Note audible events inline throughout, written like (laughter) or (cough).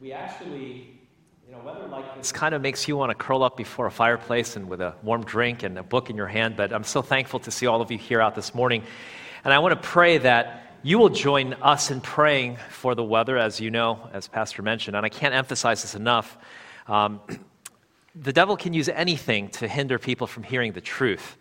we actually, you know, weather like this kind of makes you want to curl up before a fireplace and with a warm drink and a book in your hand. But I'm so thankful to see all of you here out this morning. And I want to pray that you will join us in praying for the weather, as you know, as Pastor mentioned. And I can't emphasize this enough. Um, (clears throat) the devil can use anything to hinder people from hearing the truth.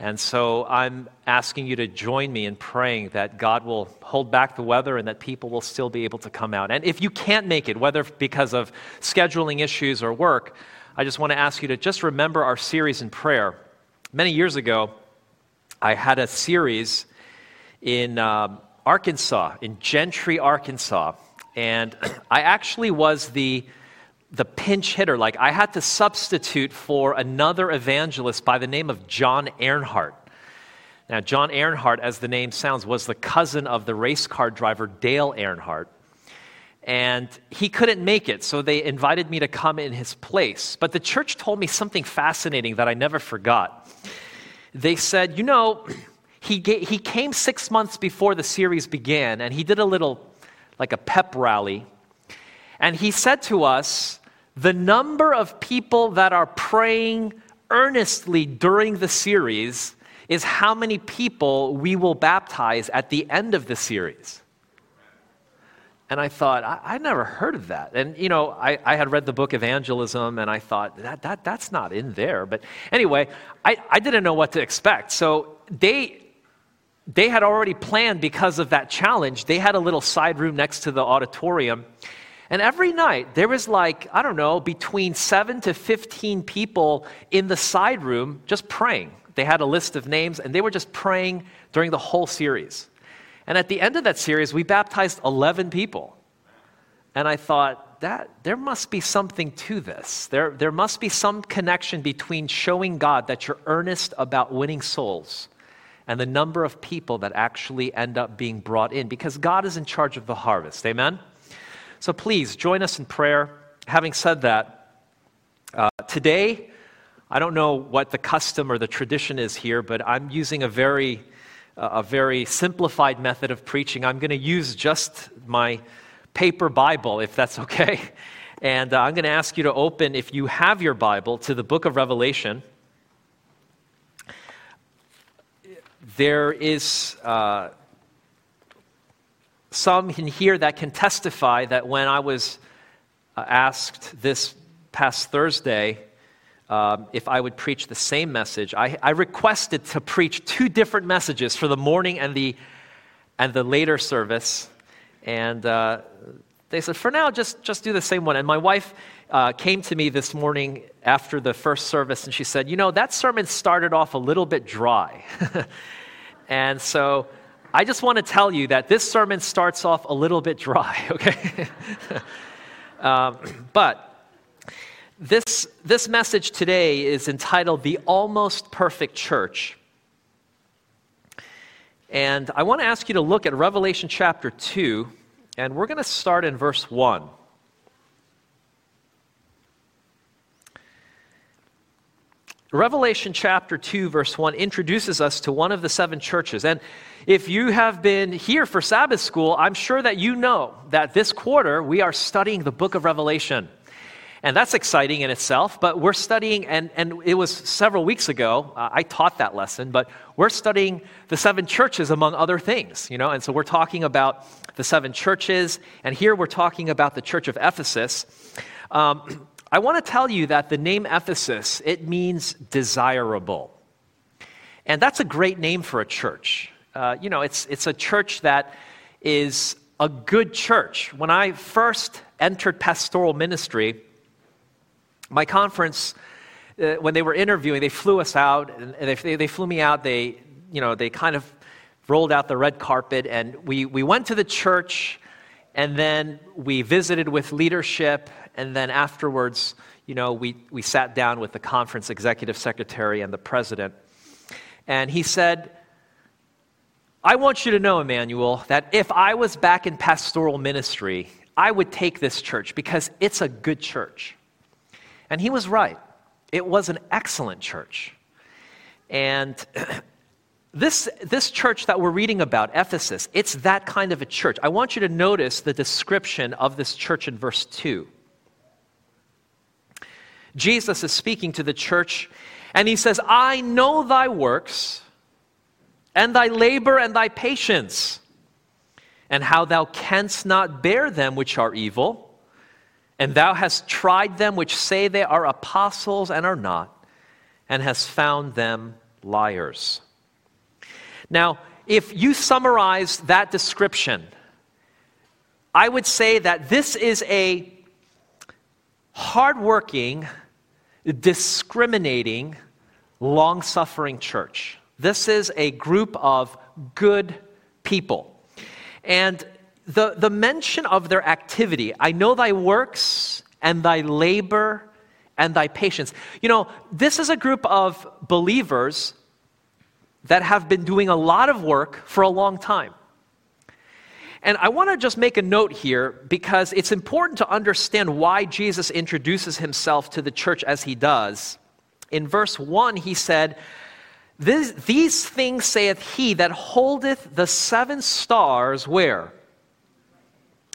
And so I'm asking you to join me in praying that God will hold back the weather and that people will still be able to come out. And if you can't make it, whether because of scheduling issues or work, I just want to ask you to just remember our series in prayer. Many years ago, I had a series in uh, Arkansas, in Gentry, Arkansas. And (clears throat) I actually was the the pinch hitter. Like I had to substitute for another evangelist by the name of John Earnhardt. Now, John Earnhardt, as the name sounds, was the cousin of the race car driver Dale Earnhardt. And he couldn't make it, so they invited me to come in his place. But the church told me something fascinating that I never forgot. They said, you know, (clears throat) he, he came six months before the series began, and he did a little, like a pep rally. And he said to us, the number of people that are praying earnestly during the series is how many people we will baptize at the end of the series. And I thought, I, I never heard of that. And, you know, I, I, had read the book Evangelism, and I thought, that, that, that's not in there. But anyway, I, I didn't know what to expect. So they, they had already planned because of that challenge. They had a little side room next to the auditorium. And every night, there was like, I don't know, between seven to 15 people in the side room just praying. They had a list of names, and they were just praying during the whole series. And at the end of that series, we baptized 11 people. And I thought, that there must be something to this. There, there must be some connection between showing God that you're earnest about winning souls and the number of people that actually end up being brought in because God is in charge of the harvest. Amen? So please join us in prayer. Having said that, uh, today, I don't know what the custom or the tradition is here, but I'm using a very, uh, a very simplified method of preaching. I'm going to use just my paper Bible, if that's (laughs) okay. And uh, I'm going to ask you to open, if you have your Bible, to the book of Revelation. There is uh, some in here that can testify that when I was uh, asked this past Thursday um, if I would preach the same message, I, I, requested to preach two different messages for the morning and the, and the later service. And uh, they said, for now, just, just do the same one. And my wife uh, came to me this morning after the first service and she said, You know, that sermon started off a little bit dry. (laughs) and so I just want to tell you that this sermon starts off a little bit dry, (laughs) okay? um, but this, this message today is entitled The Almost Perfect Church. And I want to ask you to look at Revelation chapter 2, and we're going to start in verse 1. Revelation chapter 2, verse 1 introduces us to one of the seven churches. And if you have been here for Sabbath school, I'm sure that you know that this quarter we are studying the book of Revelation. And that's exciting in itself, but we're studying, and, and it was several weeks ago, uh, I taught that lesson, but we're studying the seven churches among other things, you know, and so we're talking about the seven churches, and here we're talking about the church of Ephesus. Um, (clears throat) I want to tell you that the name Ephesus, it means desirable. And that's a great name for a church. Uh, you know, it's, it's a church that is a good church. When I first entered pastoral ministry, my conference, uh, when they were interviewing, they flew us out, and they, they flew me out. They, you know, they kind of rolled out the red carpet, and we, we went to the church, and then we visited with leadership, and then afterwards, you know, we, we sat down with the conference executive secretary and the president. And he said, I want you to know, Emanuel, that if I was back in pastoral ministry, I would take this church because it's a good church. And he was right. It was an excellent church. And (clears throat) this, this church that we're reading about, Ephesus, it's that kind of a church. I want you to notice the description of this church in verse 2. Jesus is speaking to the church, and he says, I know thy works, and thy labor, and thy patience, and how thou canst not bear them which are evil, and thou hast tried them which say they are apostles and are not, and hast found them liars. Now, if you summarize that description, I would say that this is a hardworking, discriminating, long suffering church. This is a group of good people. And the, the mention of their activity, I know thy works and thy labor and thy patience. You know, this is a group of believers that have been doing a lot of work for a long time. And I want to just make a note here because it's important to understand why Jesus introduces himself to the church as he does. In verse 1, he said, These things saith he that holdeth the seven stars where?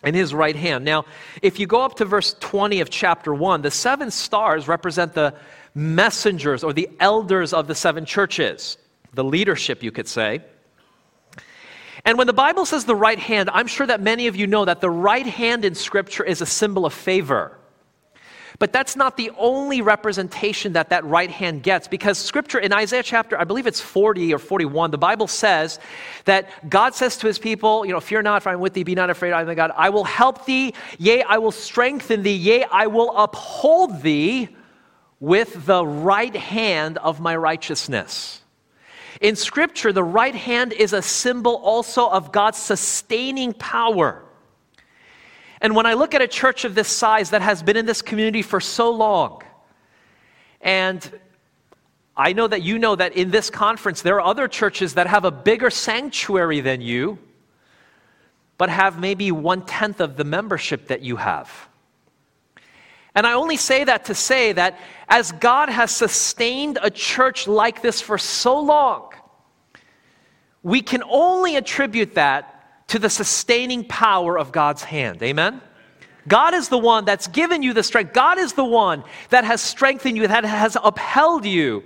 In his right hand. Now, if you go up to verse 20 of chapter 1, the seven stars represent the messengers or the elders of the seven churches the leadership, you could say. And when the Bible says the right hand, I'm sure that many of you know that the right hand in Scripture is a symbol of favor. But that's not the only representation that that right hand gets because scripture in Isaiah chapter, I believe it's 40 or 41, the Bible says that God says to his people, you know, fear not, for I am with thee, be not afraid, I am the God. I will help thee, yea, I will strengthen thee, yea, I will uphold thee with the right hand of my righteousness. In Scripture, the right hand is a symbol also of God's sustaining power. And when I look at a church of this size that has been in this community for so long, and I know that you know that in this conference there are other churches that have a bigger sanctuary than you, but have maybe one tenth of the membership that you have. And I only say that to say that as God has sustained a church like this for so long, we can only attribute that to the sustaining power of God's hand. Amen? God is the one that's given you the strength. God is the one that has strengthened you, that has upheld you,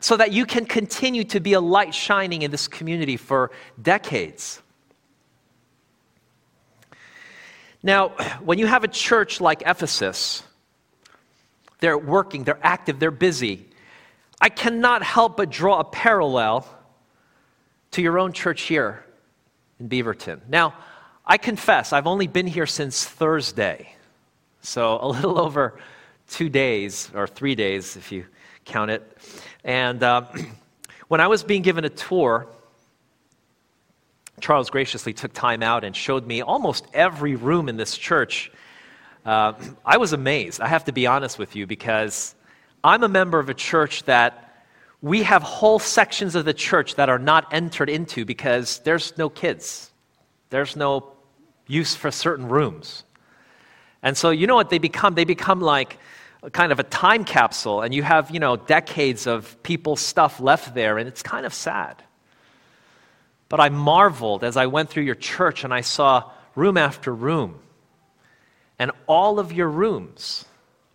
so that you can continue to be a light shining in this community for decades. Now, when you have a church like Ephesus, they're working, they're active, they're busy. I cannot help but draw a parallel to your own church here in Beaverton. Now, I confess, I've only been here since Thursday, so a little (laughs) over two days, or three days if you count it. And uh, (clears throat) when I was being given a tour, Charles graciously took time out and showed me almost every room in this church uh, (clears throat) I was amazed. I have to be honest with you because I'm a member of a church that we have whole sections of the church that are not entered into because there's no kids, there's no use for certain rooms. And so, you know what they become? They become like kind of a time capsule, and you have, you know, decades of people's stuff left there, and it's kind of sad. But I marveled as I went through your church and I saw room after room and all of your rooms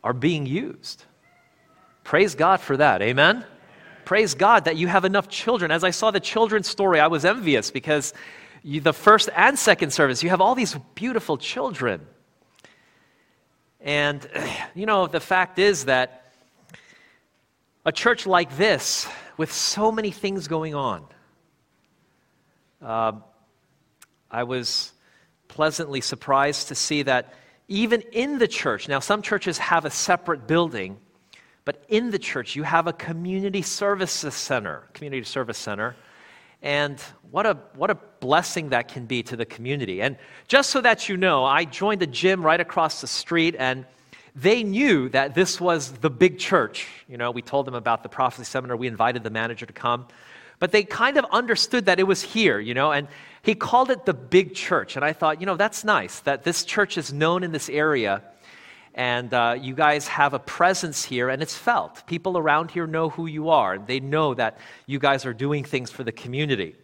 are being used. Praise God for that. Amen? Praise God that you have enough children. As I saw the children's story, I was envious because you, the first and second service, you have all these beautiful children. And, (sighs) you know, the fact is that a church like this, with so many things going on, uh, I was pleasantly surprised to see that even in the church, now some churches have a separate building, but in the church you have a community services center, community service center. And what a, what a blessing that can be to the community. And just so that you know, I joined a gym right across the street, and they knew that this was the big church. You know, we told them about the prophecy seminar, we invited the manager to come. But they kind of understood that it was here, you know, and he called it the big church. And I thought, you know, that's nice that this church is known in this area. And uh, you guys have a presence here, and it's felt. People around here know who you are. They know that you guys are doing things for the community.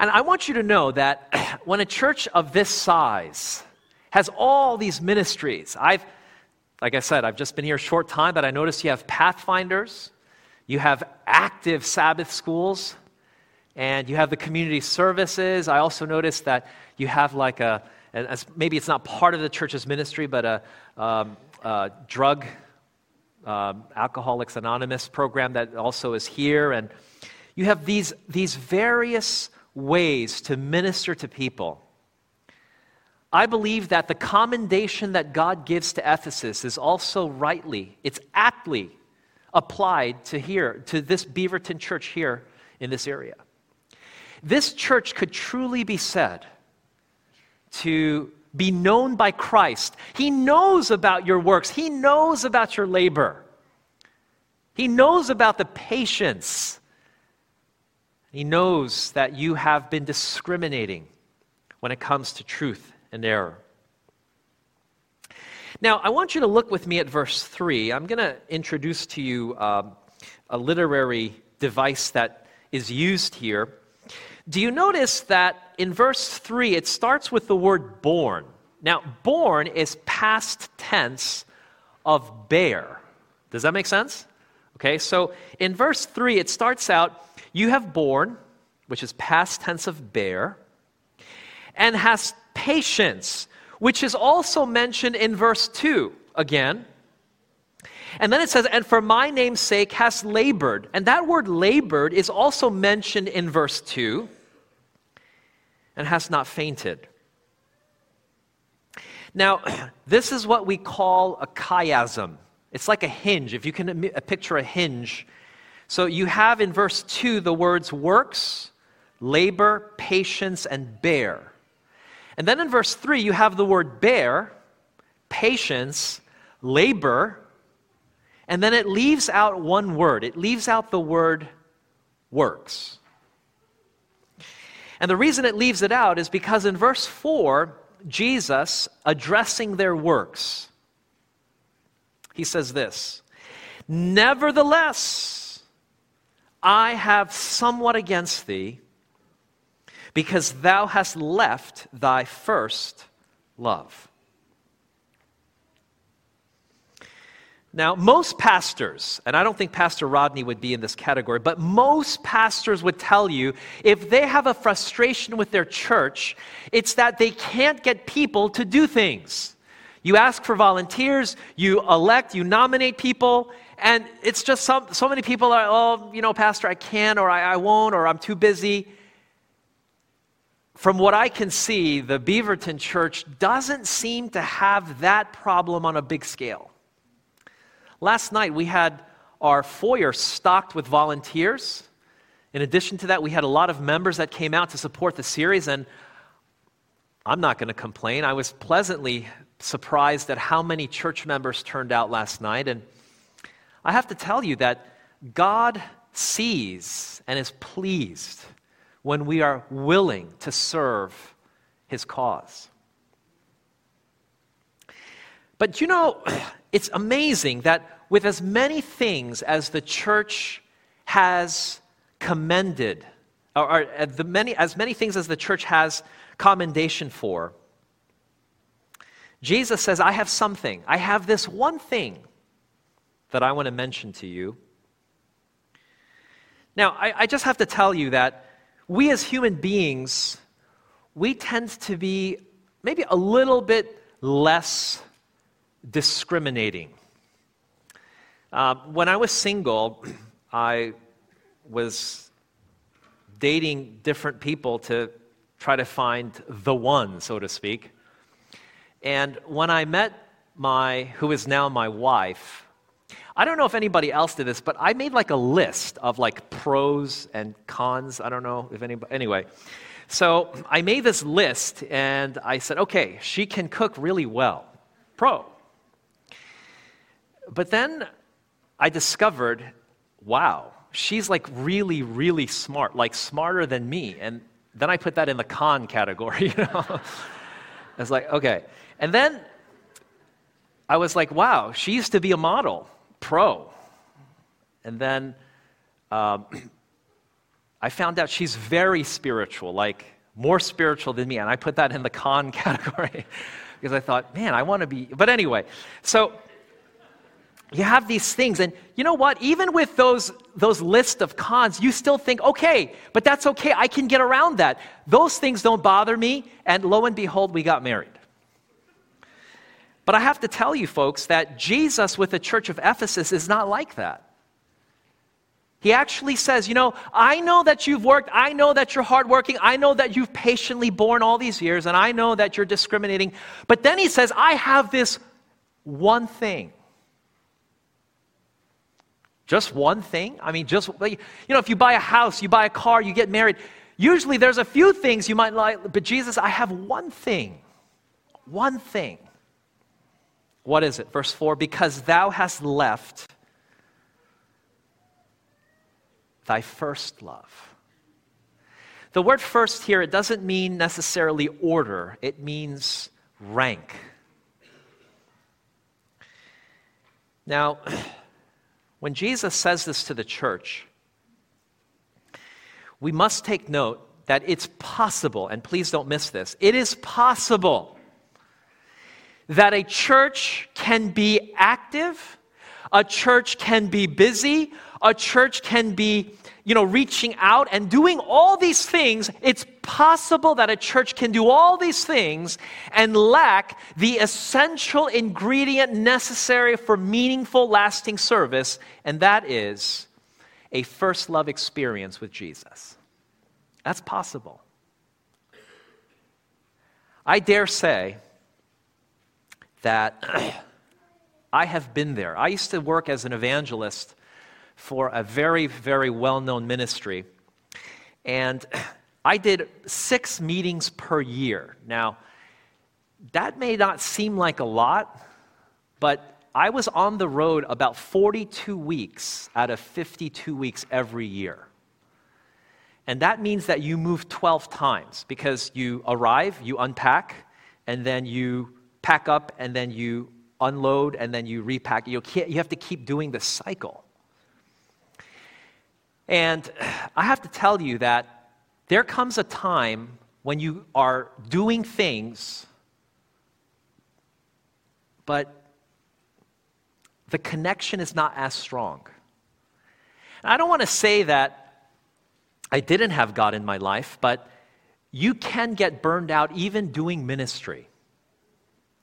And I want you to know that (clears throat) when a church of this size has all these ministries, I've, like I said, I've just been here a short time, but I noticed you have pathfinders, you have active Sabbath schools, and you have the community services. I also noticed that you have like a, maybe it's not part of the church's ministry, but a, um, a drug, um, Alcoholics Anonymous program that also is here. And you have these, these various ways to minister to people. I believe that the commendation that God gives to Ephesus is also rightly, it's aptly applied to here, to this Beaverton church here in this area. This church could truly be said to be known by Christ. He knows about your works, He knows about your labor, He knows about the patience he knows that you have been discriminating when it comes to truth and error. Now, I want you to look with me at verse 3. I'm going to introduce to you um, a literary device that is used here. Do you notice that in verse 3 it starts with the word born? Now, born is past tense of bear. Does that make sense? Okay, so in verse 3 it starts out you have borne, which is past tense of bear, and has patience, which is also mentioned in verse 2 again. And then it says, and for my name's sake has labored. And that word labored is also mentioned in verse 2 and has not fainted. Now, (clears throat) this is what we call a chiasm. It's like a hinge. If you can uh, picture a hinge so you have in verse 2 the words works, labor, patience, and bear. And then in verse 3, you have the word bear, patience, labor, and then it leaves out one word. It leaves out the word works. And the reason it leaves it out is because in verse 4, Jesus, addressing their works, he says this Nevertheless, I have somewhat against thee, because thou hast left thy first love. Now, most pastors, and I don't think Pastor Rodney would be in this category, but most pastors would tell you if they have a frustration with their church, it's that they can't get people to do things. You ask for volunteers, you elect, you nominate people, and it's just some, so many people are, oh, you know, Pastor, I can't, or I, I won't, or I'm too busy. From what I can see, the Beaverton church doesn't seem to have that problem on a big scale. Last night, we had our foyer stocked with volunteers. In addition to that, we had a lot of members that came out to support the series, and I'm not going to complain. I was pleasantly surprised at how many church members turned out last night. And I have to tell you that God sees and is pleased when we are willing to serve his cause. But you know, it's amazing that with as many things as the church has commended, or, or uh, the many, as many things as the church has commendation for, Jesus says, I have something. I have this one thing that I want to mention to you. Now, I, I just have to tell you that we as human beings, we tend to be maybe a little bit less discriminating. Uh, when I was single, (clears throat) I was dating different people to try to find the one, so to speak. And when I met my, who is now my wife, I don't know if anybody else did this, but I made like a list of like pros and cons. I don't know if anybody, anyway. So I made this list and I said, okay, she can cook really well. Pro. But then I discovered, wow, she's like really, really smart, like smarter than me. And then I put that in the con category, (laughs) you know. I was like, okay. And then I was like, wow, she used to be a model, pro. And then um, (clears throat) I found out she's very spiritual, like more spiritual than me. And I put that in the con (laughs) category because I thought, man, I want to be. But anyway, so you have these things. And you know what? Even with those, those list of cons, you still think, okay, but that's okay. I can get around that. Those things don't bother me. And lo and behold, we got married. But I have to tell you, folks, that Jesus with the church of Ephesus is not like that. He actually says, You know, I know that you've worked. I know that you're hardworking. I know that you've patiently borne all these years, and I know that you're discriminating. But then he says, I have this one thing. Just one thing? I mean, just, you know, if you buy a house, you buy a car, you get married, usually there's a few things you might like, but Jesus, I have one thing. One thing. What is it? Verse 4 Because thou hast left thy first love. The word first here, it doesn't mean necessarily order, it means rank. Now, (clears throat) when Jesus says this to the church, we must take note that it's possible, and please don't miss this, it is possible that a church can be active, a church can be busy, a church can be, you know, reaching out and doing all these things. It's possible that a church can do all these things and lack the essential ingredient necessary for meaningful, lasting service, and that is a first love experience with Jesus. That's possible. I dare say that (clears throat) I have been there. I used to work as an evangelist for a very, very well known ministry. And (clears throat) I did six meetings per year. Now, that may not seem like a lot, but I was on the road about 42 weeks out of 52 weeks every year. And that means that you move 12 times because you arrive, you unpack, and then you pack up, and then you unload, and then you repack. You, have to keep doing this cycle. And (sighs) I have to tell you that there comes a time when you are doing things, but the connection is not as strong. And I don't want to say that I didn't have God in my life, but you can get burned out even doing ministry.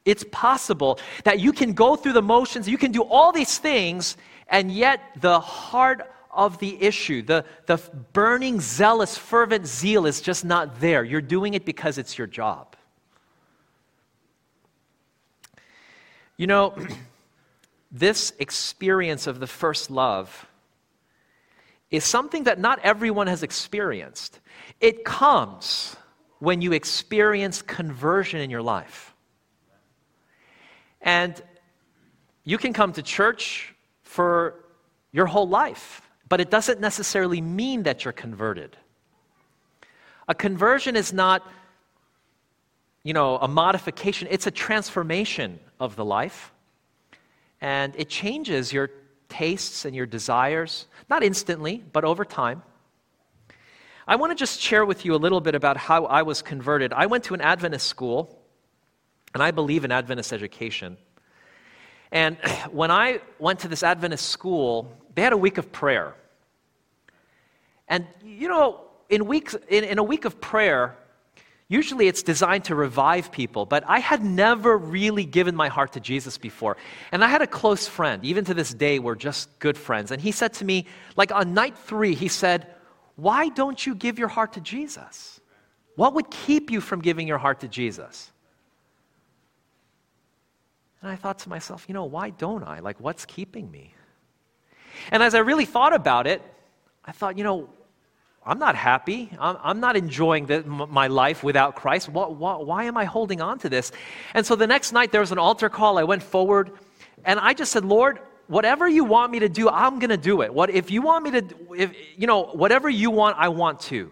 It's possible that you can go through the motions, you can do all these things, and yet the heart of the issue. The, the burning, zealous, fervent zeal is just not there. You're doing it because it's your job. You know, (clears throat) this experience of the first love is something that not everyone has experienced. It comes when you experience conversion in your life. And you can come to church for your whole life but it doesn't necessarily mean that you're converted. A conversion is not, you know, a modification, it's a transformation of the life. And it changes your tastes and your desires, not instantly, but over time. I want to just share with you a little bit about how I was converted. I went to an Adventist school, and I believe in Adventist education. And (clears throat) when I went to this Adventist school, they had a week of prayer. And, you know, in, weeks, in, in a week of prayer, usually it's designed to revive people, but I had never really given my heart to Jesus before. And I had a close friend, even to this day, we're just good friends. And he said to me, like on night three, he said, Why don't you give your heart to Jesus? What would keep you from giving your heart to Jesus? And I thought to myself, you know, why don't I? Like, what's keeping me? And as I really thought about it, I thought, you know, I'm not happy. I'm, I'm not enjoying the, my life without Christ. What, what, why am I holding on to this? And so the next night there was an altar call. I went forward and I just said, Lord, whatever you want me to do, I'm going to do it. What, if you want me to, if, you know, whatever you want, I want to.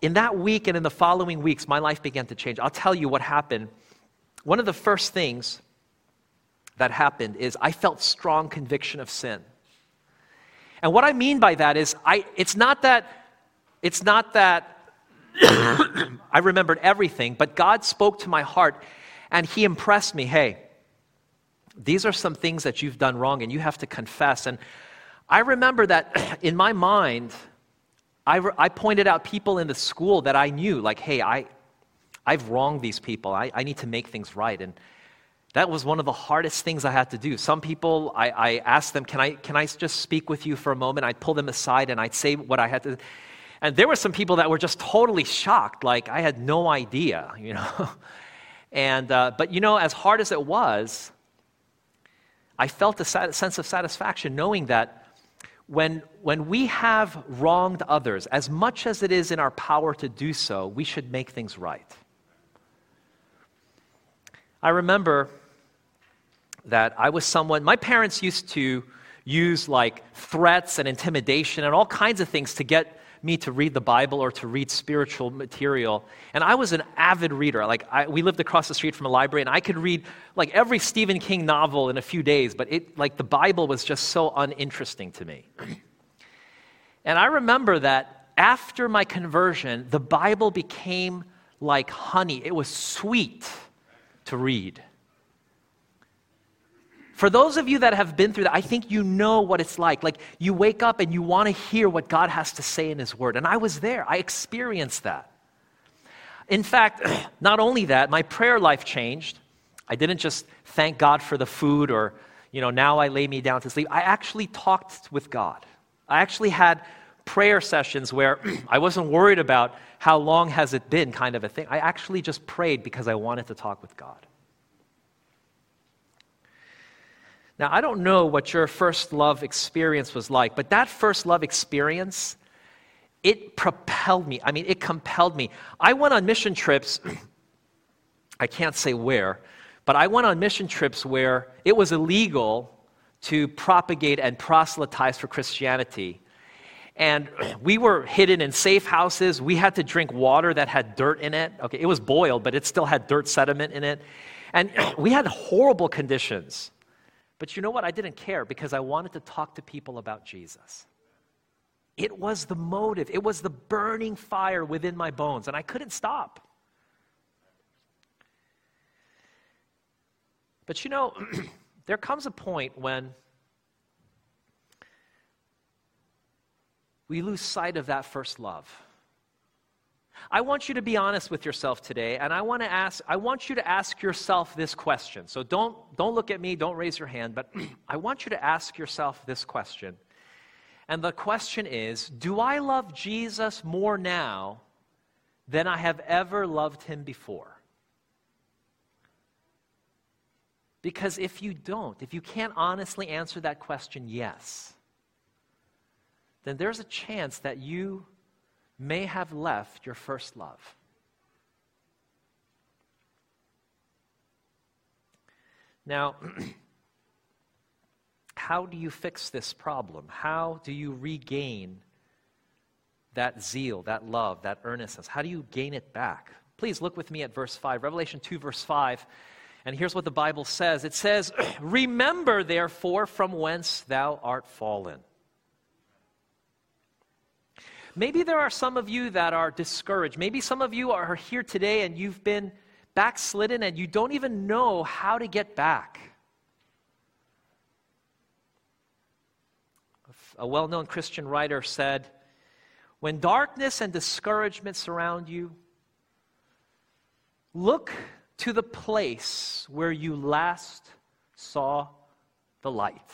In that week and in the following weeks, my life began to change. I'll tell you what happened. One of the first things that happened is I felt strong conviction of sin. And what I mean by that is I it's not that it's not that (coughs) I remembered everything, but God spoke to my heart and he impressed me, hey, these are some things that you've done wrong and you have to confess. And I remember that (coughs) in my mind, I, re- I pointed out people in the school that I knew, like, hey, I, I've wronged these people. I, I need to make things right. And that was one of the hardest things I had to do. Some people, I, I asked them, can I, can I just speak with you for a moment? I'd pull them aside and I'd say what I had to. And there were some people that were just totally shocked, like I had no idea, (laughs) you know. and, uh, but, you know, as hard as it was, I felt a sense of satisfaction knowing that when, when we have wronged others, as much as it is in our power to do so, we should make things right. I remember that I was someone, my parents used to use like threats and intimidation and all kinds of things to get me to read the Bible or to read spiritual material. And I was an avid reader. Like, I, we lived across the street from a library, and I could read like every Stephen King novel in a few days, but it, like, the Bible was just so uninteresting to me. (clears throat) and I remember that after my conversion, the Bible became like honey, it was sweet to read. For those of you that have been through that, I think you know what it's like. Like you wake up and you want to hear what God has to say in His Word. And I was there, I experienced that. In fact, (clears throat) not only that, my prayer life changed. I didn't just thank God for the food or, you know, now I lay me down to sleep. I actually talked with God. I actually had prayer sessions where (clears throat) I wasn't worried about how long has it been kind of a thing. I actually just prayed because I wanted to talk with God. Now, I don't know what your first love experience was like, but that first love experience, it propelled me. I mean, it compelled me. I went on mission trips, (clears throat) I can't say where, but I went on mission trips where it was illegal to propagate and proselytize for Christianity. And (clears throat) we were hidden in safe houses. We had to drink water that had dirt in it. Okay, it was boiled, but it still had dirt sediment in it. And (clears throat) we had horrible conditions. But you know what? I didn't care because I wanted to talk to people about Jesus. It was the motive, it was the burning fire within my bones, and I couldn't stop. But you know, (clears throat) there comes a point when we lose sight of that first love. I want you to be honest with yourself today, and I want to ask, I want you to ask yourself this question. So don't, don't look at me, don't raise your hand, but (clears throat) I want you to ask yourself this question. And the question is Do I love Jesus more now than I have ever loved him before? Because if you don't, if you can't honestly answer that question, yes, then there's a chance that you may have left your first love. Now, (clears throat) how do you fix this problem? How do you regain that zeal, that love, that earnestness? How do you gain it back? Please look with me at verse 5, Revelation 2, verse 5. And here's what the Bible says it says, (clears throat) Remember, therefore, from whence thou art fallen. Maybe there are some of you that are discouraged. Maybe some of you are here today and you've been backslidden and you don't even know how to get back. A well known Christian writer said, When darkness and discouragement surround you, look to the place where you last saw the light.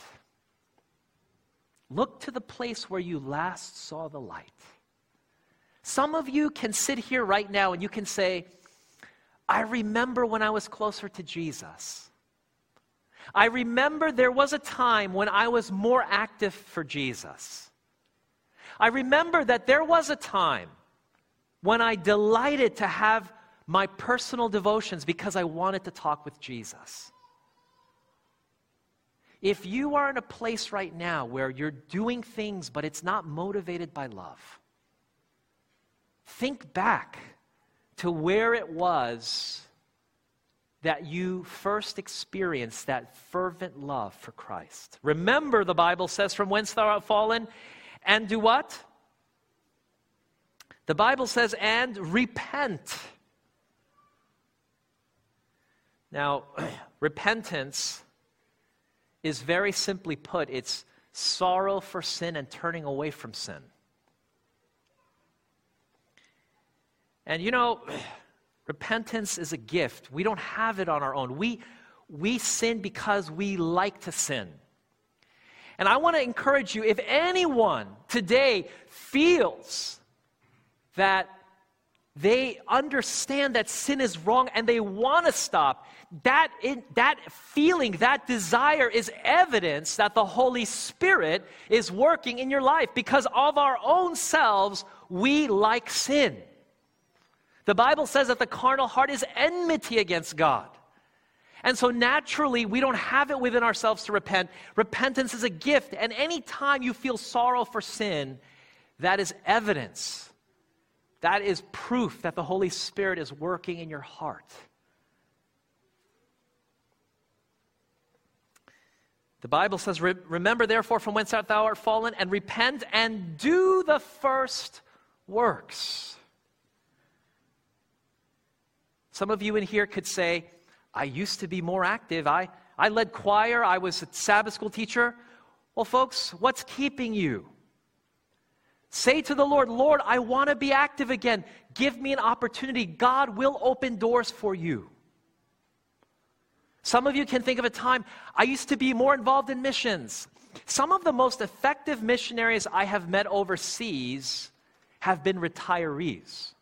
Look to the place where you last saw the light. Some of you can sit here right now and you can say, I remember when I was closer to Jesus. I remember there was a time when I was more active for Jesus. I remember that there was a time when I delighted to have my personal devotions because I wanted to talk with Jesus. If you are in a place right now where you're doing things, but it's not motivated by love, think back to where it was that you first experienced that fervent love for Christ. Remember, the Bible says, from whence thou art fallen, and do what? The Bible says, and repent. Now, (clears throat) repentance is very simply put, it's sorrow for sin and turning away from sin. And you know, (sighs) repentance is a gift. We don't have it on our own. We, we sin because we like to sin. And I want to encourage you if anyone today feels that they understand that sin is wrong and they want to stop, that, in, that feeling, that desire is evidence that the Holy Spirit is working in your life because of our own selves, we like sin. The Bible says that the carnal heart is enmity against God. And so naturally, we don't have it within ourselves to repent. Repentance is a gift. And anytime you feel sorrow for sin, that is evidence. That is proof that the Holy Spirit is working in your heart. The Bible says, Remember therefore from whence thou art fallen, and repent and do the first works. Some of you in here could say, I used to be more active. I, I led choir, I was a Sabbath school teacher. Well, folks, what's keeping you? Say to the Lord, Lord, I want to be active again. Give me an opportunity. God will open doors for you. Some of you can think of a time I used to be more involved in missions. Some of the most effective missionaries I have met overseas have been retirees.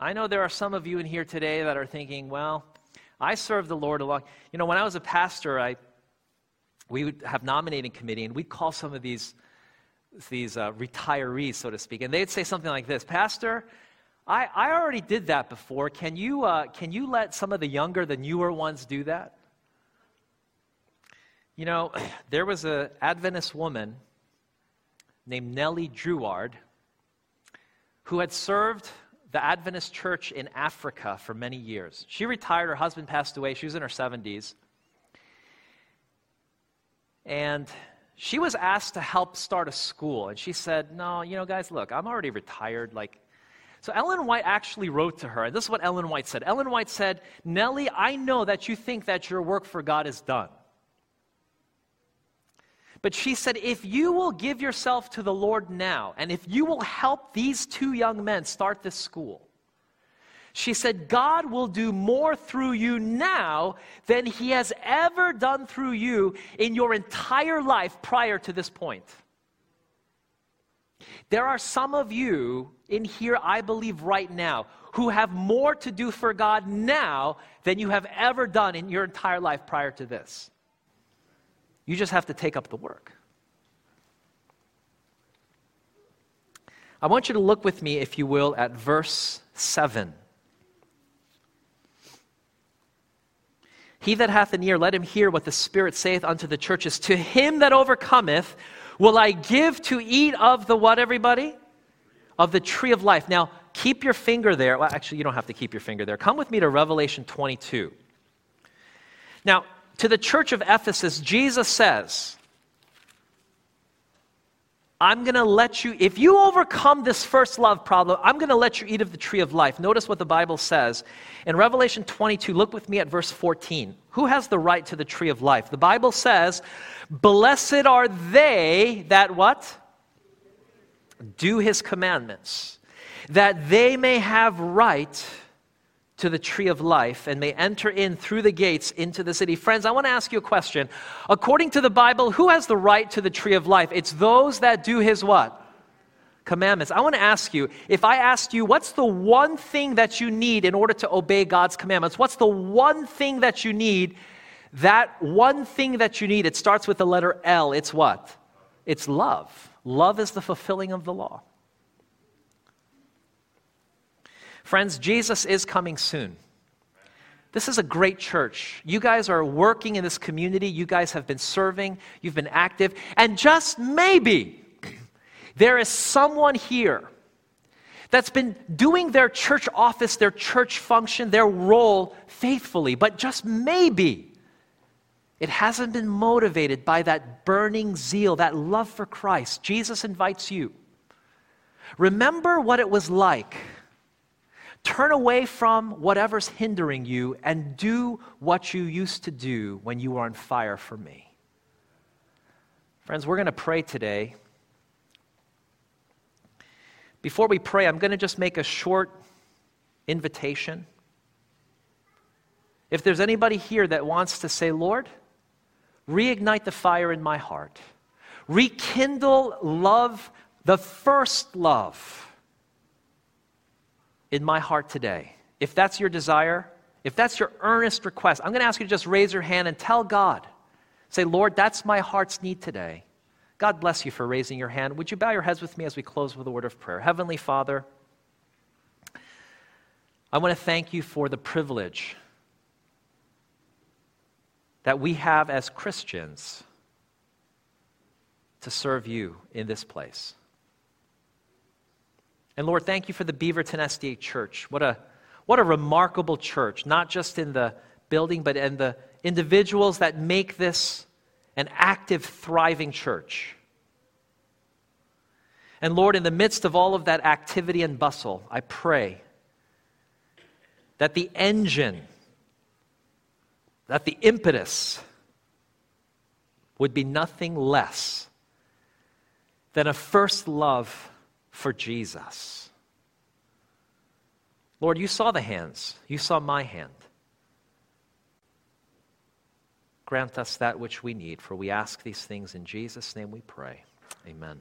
I know there are some of you in here today that are thinking, well, I served the Lord a long. You know, when I was a pastor, I we would have nominating committee, and we'd call some of these these uh, retirees, so to speak, and they'd say something like this, Pastor, I, I already did that before. Can you, uh, can you let some of the younger, the newer ones do that? You know, (clears throat) there was an Adventist woman named Nellie Druillard who had served the Adventist church in Africa for many years. She retired, her husband passed away, she was in her 70s. And she was asked to help start a school. And she said, No, you know, guys, look, I'm already retired. Like, so Ellen White actually wrote to her, and this is what Ellen White said. Ellen White said, Nellie, I know that you think that your work for God is done. But she said, if you will give yourself to the Lord now, and if you will help these two young men start this school, she said, God will do more through you now than he has ever done through you in your entire life prior to this point. There are some of you in here, I believe, right now, who have more to do for God now than you have ever done in your entire life prior to this. You just have to take up the work. I want you to look with me, if you will, at verse 7. He that hath an ear, let him hear what the Spirit saith unto the churches. To him that overcometh, will I give to eat of the what, everybody? Of the tree of life. Now, keep your finger there. Well, actually, you don't have to keep your finger there. Come with me to Revelation 22. Now, to the church of Ephesus, Jesus says, I'm going to let you, if you overcome this first love problem, I'm going to let you eat of the tree of life. Notice what the Bible says. In Revelation 22, look with me at verse 14. Who has the right to the tree of life? The Bible says, Blessed are they that what? Do his commandments, that they may have right to the tree of life and may enter in through the gates into the city. Friends, I want to ask you a question. According to the Bible, who has the right to the tree of life? It's those that do his what? Commandments. I want to ask you if I asked you, what's the one thing that you need in order to obey God's commandments? What's the one thing that you need? That one thing that you need, it starts with the letter L. It's what? It's love. Love is the fulfilling of the law. Friends, Jesus is coming soon. This is a great church. You guys are working in this community. You guys have been serving. You've been active. And just maybe (clears throat) there is someone here that's been doing their church office, their church function, their role faithfully, but just maybe it hasn't been motivated by that burning zeal, that love for Christ. Jesus invites you. Remember what it was like. Turn away from whatever's hindering you and do what you used to do when you were on fire for me. Friends, we're going to pray today. Before we pray, I'm going to just make a short invitation. If there's anybody here that wants to say, Lord, reignite the fire in my heart, rekindle love, the first love in my heart today. If that's your desire, if that's your earnest request, I'm going to ask you to just raise your hand and tell God. Say, Lord, that's my heart's need today. God bless you for raising your hand. Would you bow your heads with me as we close with a word of prayer? Heavenly Father, I want to thank you for the privilege that we have as Christians to serve you in this place. And Lord, thank you for the Beaverton SDA Church. What a, what a remarkable church, not just in the building, but in the individuals that make this an active, thriving church. And Lord, in the midst of all of that activity and bustle, I pray that the engine, that the impetus would be nothing less than a first love for Jesus. Lord, you saw the hands, you saw my hand. Grant us that which we need, for we ask these things in Jesus' name we pray. Amen.